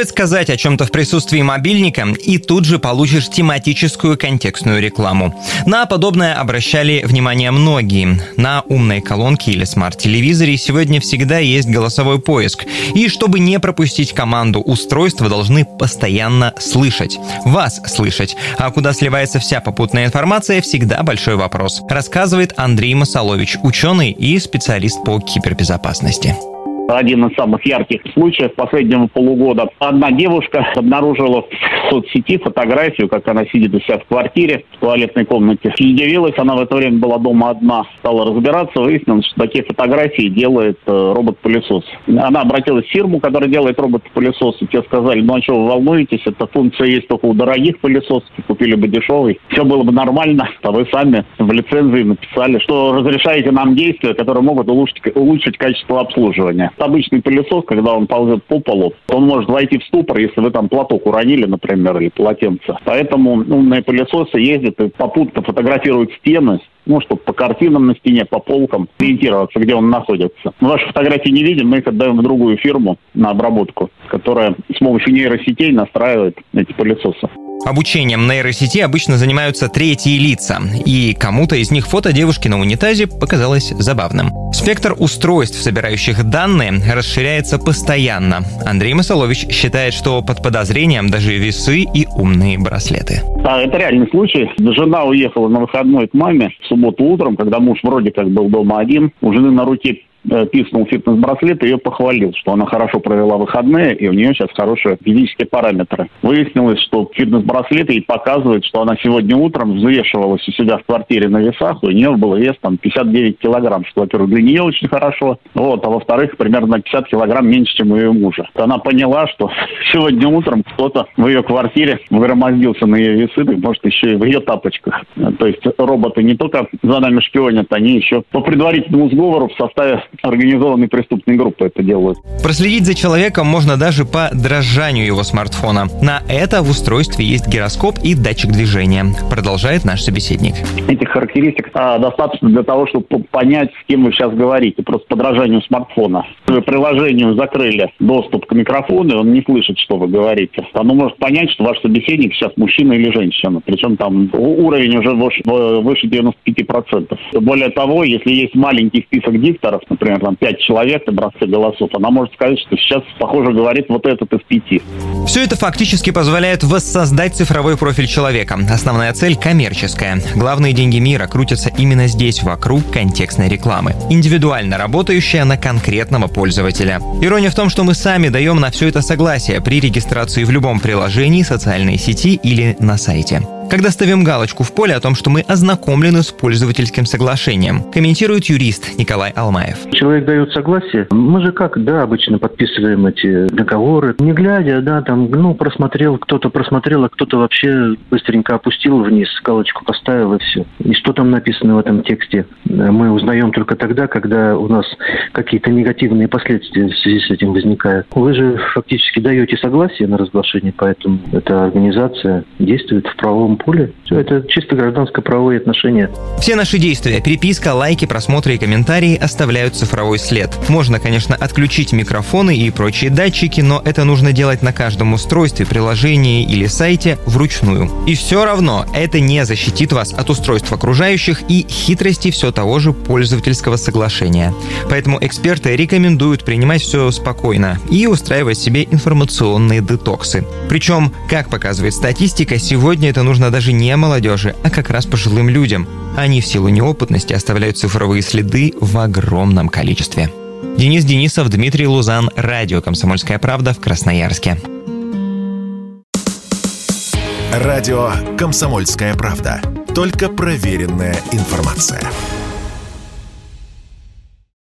Стоит сказать о чем-то в присутствии мобильника, и тут же получишь тематическую контекстную рекламу. На подобное обращали внимание многие. На умной колонке или смарт-телевизоре сегодня всегда есть голосовой поиск. И чтобы не пропустить команду, устройства должны постоянно слышать. Вас слышать. А куда сливается вся попутная информация, всегда большой вопрос. Рассказывает Андрей Масолович, ученый и специалист по кибербезопасности один из самых ярких случаев последнего полугода. Одна девушка обнаружила в соцсети фотографию, как она сидит у себя в квартире, в туалетной комнате. И удивилась, она в это время была дома одна. Стала разбираться, выяснилось, что такие фотографии делает э, робот-пылесос. Она обратилась в фирму, которая делает робот-пылесосы. Те сказали, ну а что вы волнуетесь, эта функция есть только у дорогих пылесосов, купили бы дешевый. Все было бы нормально, а вы сами в лицензии написали, что разрешаете нам действия, которые могут улучшить, улучшить качество обслуживания обычный пылесос, когда он ползет по полу, он может войти в ступор, если вы там платок уронили, например, или полотенце. Поэтому умные пылесосы ездят и попутно фотографируют стены, ну, чтобы по картинам на стене, по полкам ориентироваться, где он находится. Мы ваши фотографии не видим, мы их отдаем в другую фирму на обработку, которая с помощью нейросетей настраивает эти пылесосы. Обучением нейросети обычно занимаются третьи лица, и кому-то из них фото девушки на унитазе показалось забавным. Спектр устройств, собирающих данные, расширяется постоянно. Андрей Масолович считает, что под подозрением даже весы и умные браслеты. А, это реальный случай. Жена уехала на выходной к маме в субботу утром, когда муж вроде как был дома один. У жены на руке писнул фитнес-браслет и ее похвалил, что она хорошо провела выходные, и у нее сейчас хорошие физические параметры. Выяснилось, что фитнес-браслет ей показывает, что она сегодня утром взвешивалась у себя в квартире на весах, и у нее был вес там 59 килограмм, что, во-первых, для нее очень хорошо, вот, а во-вторых, примерно на 50 килограмм меньше, чем у ее мужа. Она поняла, что сегодня утром кто-то в ее квартире выгромоздился на ее весы, так может еще и в ее тапочках. То есть роботы не только за нами шпионят, они еще по предварительному сговору в составе организованные преступные группы это делают. Проследить за человеком можно даже по дрожанию его смартфона. На это в устройстве есть гироскоп и датчик движения, продолжает наш собеседник. Этих характеристик а, достаточно для того, чтобы понять, с кем вы сейчас говорите, просто по дрожанию смартфона. Вы приложению закрыли доступ к микрофону, и он не слышит, что вы говорите. Оно может понять, что ваш собеседник сейчас мужчина или женщина. Причем там уровень уже выше 95%. Более того, если есть маленький список дикторов, например, там пять человек, образцы голосов, она может сказать, что сейчас, похоже, говорит вот этот из пяти. Все это фактически позволяет воссоздать цифровой профиль человека. Основная цель коммерческая. Главные деньги мира крутятся именно здесь, вокруг контекстной рекламы. Индивидуально работающая на конкретного пользователя. Ирония в том, что мы сами даем на все это согласие при регистрации в любом приложении, социальной сети или на сайте когда ставим галочку в поле о том, что мы ознакомлены с пользовательским соглашением, комментирует юрист Николай Алмаев. Человек дает согласие. Мы же как, да, обычно подписываем эти договоры, не глядя, да, там, ну, просмотрел, кто-то просмотрел, а кто-то вообще быстренько опустил вниз, галочку поставил и все. И что там написано в этом тексте, мы узнаем только тогда, когда у нас какие-то негативные последствия в связи с этим возникают. Вы же фактически даете согласие на разглашение, поэтому эта организация действует в правовом поле. Все это чисто гражданско-правовые отношения. Все наши действия, переписка, лайки, просмотры и комментарии оставляют цифровой след. Можно, конечно, отключить микрофоны и прочие датчики, но это нужно делать на каждом устройстве, приложении или сайте вручную. И все равно это не защитит вас от устройств окружающих и хитрости все того же пользовательского соглашения. Поэтому эксперты рекомендуют принимать все спокойно и устраивать себе информационные детоксы. Причем, как показывает статистика, сегодня это нужно даже не молодежи, а как раз пожилым людям. Они в силу неопытности оставляют цифровые следы в огромном количестве. Денис Денисов, Дмитрий Лузан, Радио «Комсомольская правда» в Красноярске. Радио «Комсомольская правда». Только проверенная информация.